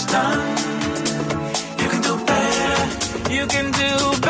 first time. You can do better. You can do better.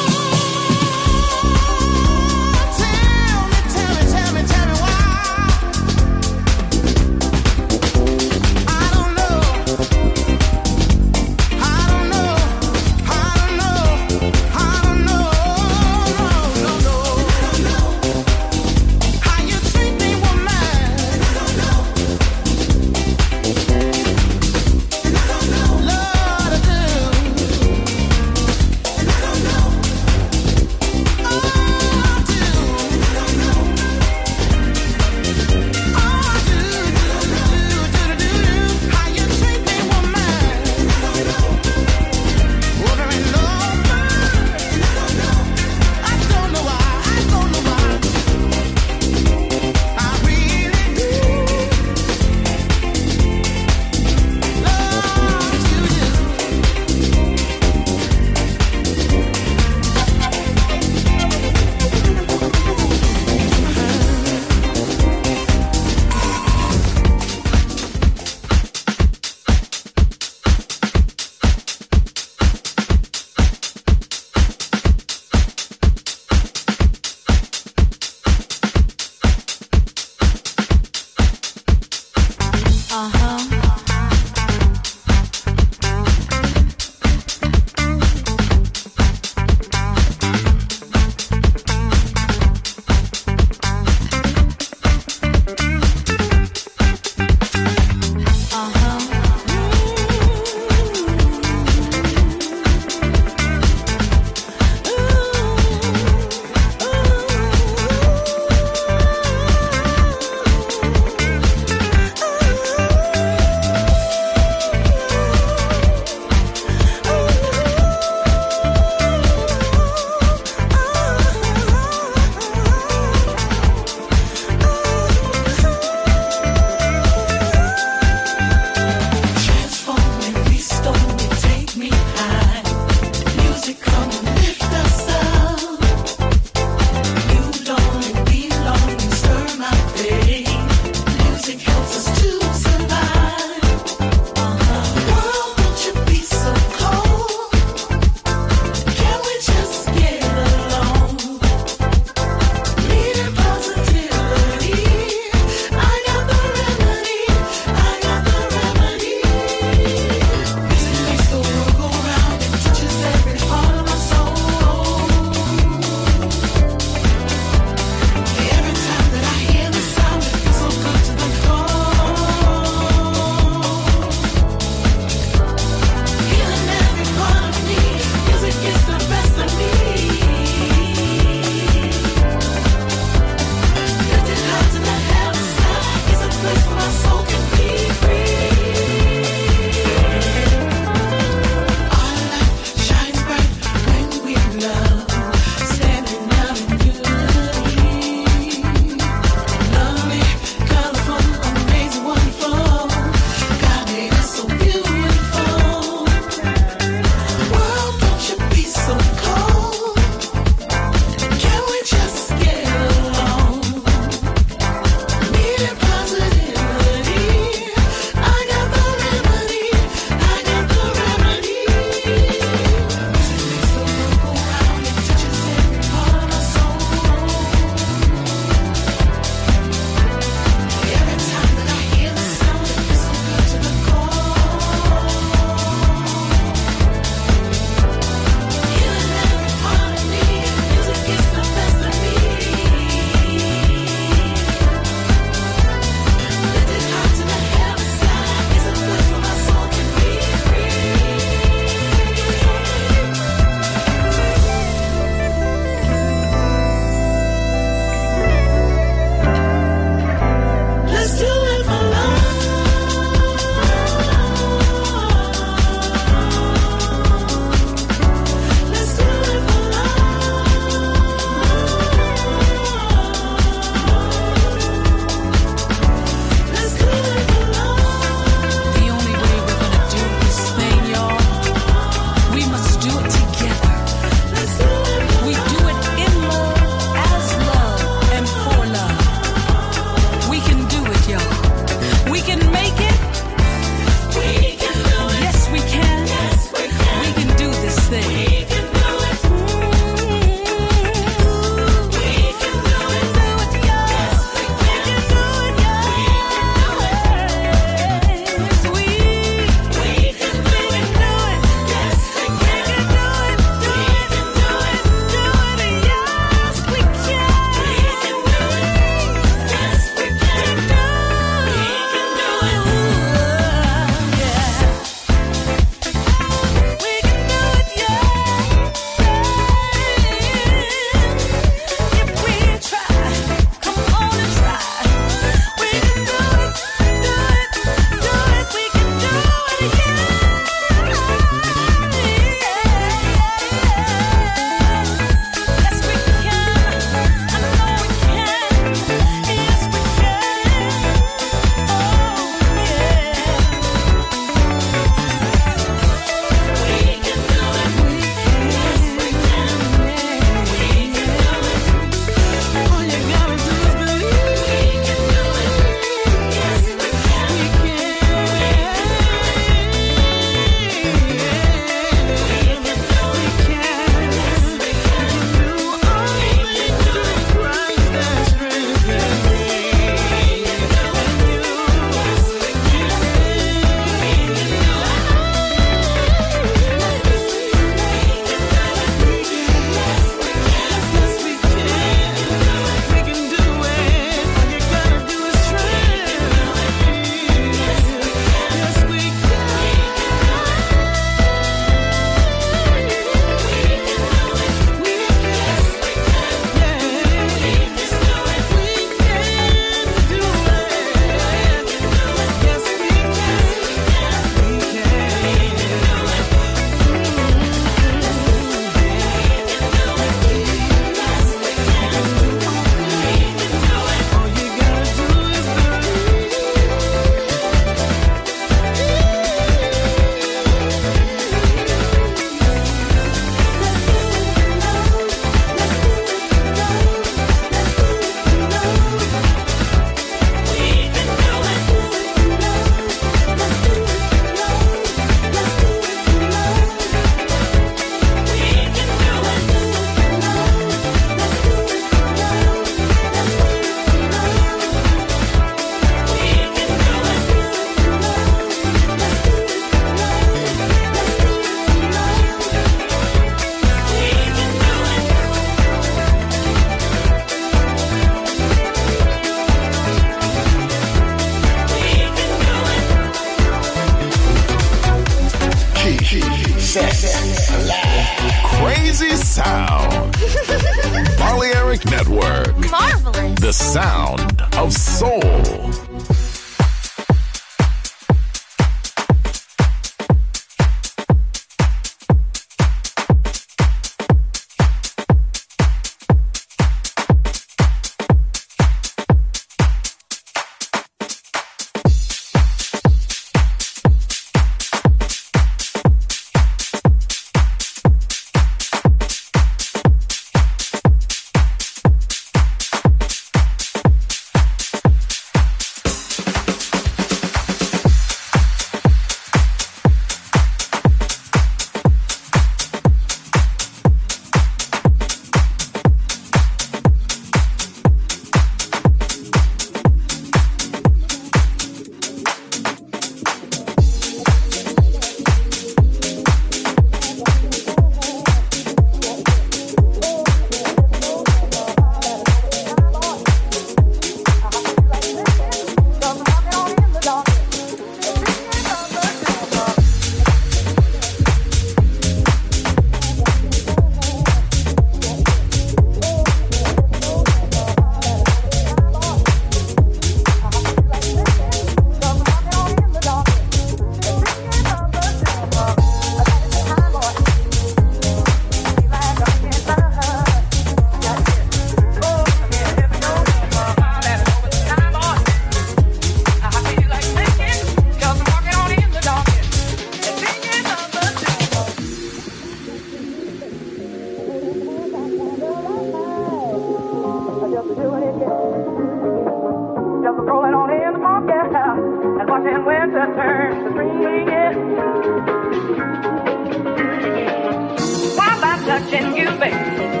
you, baby.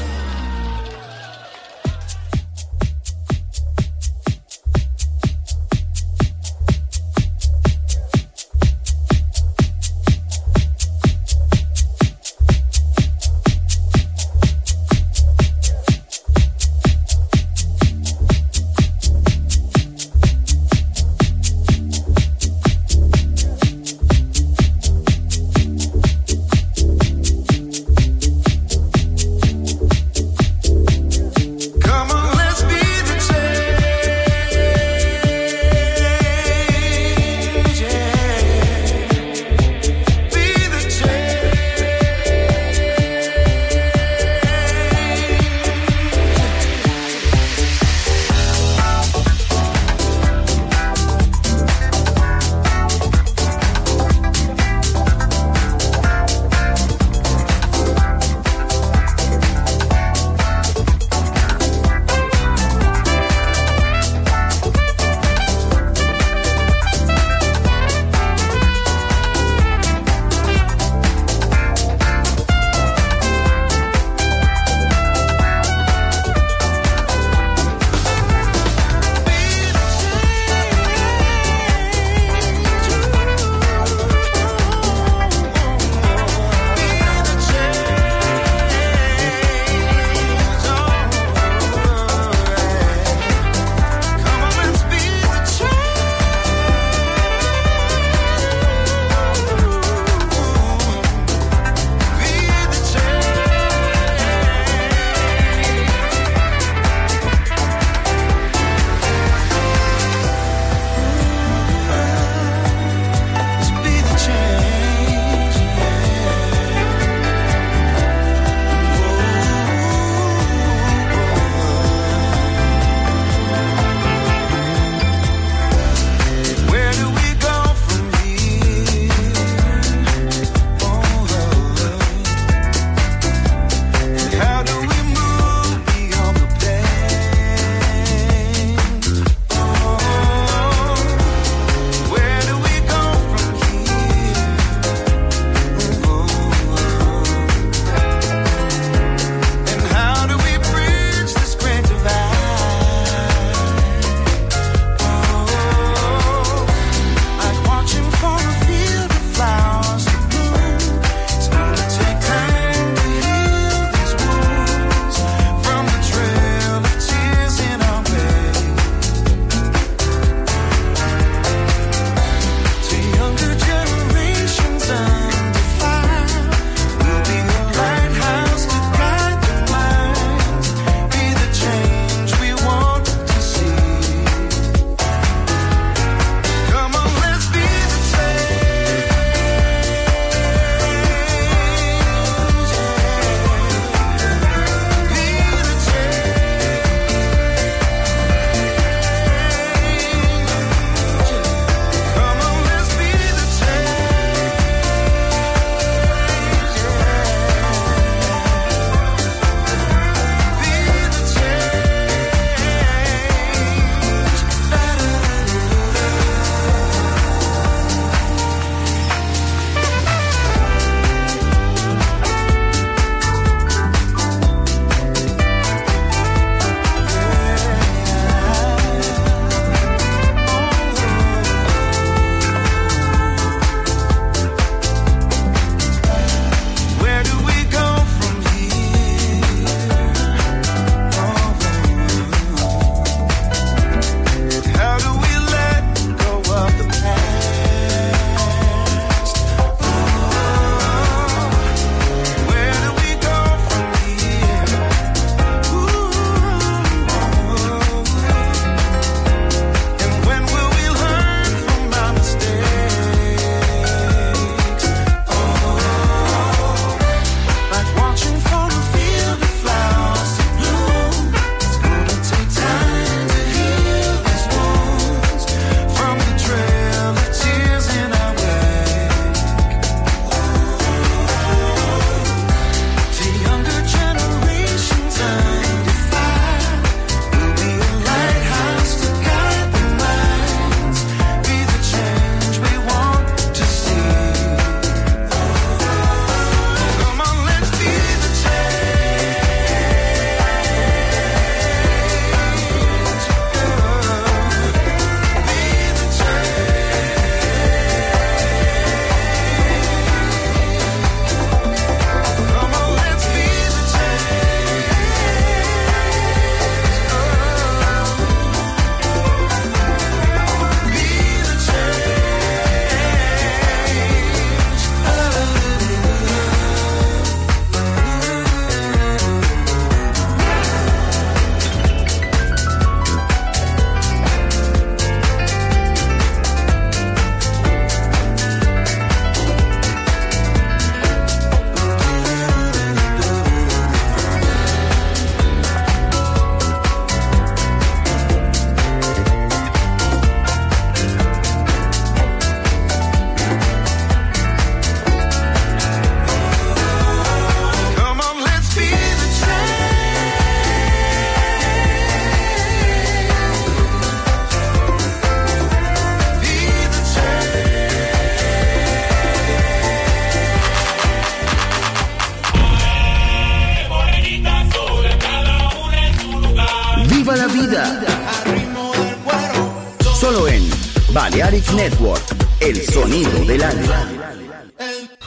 Network,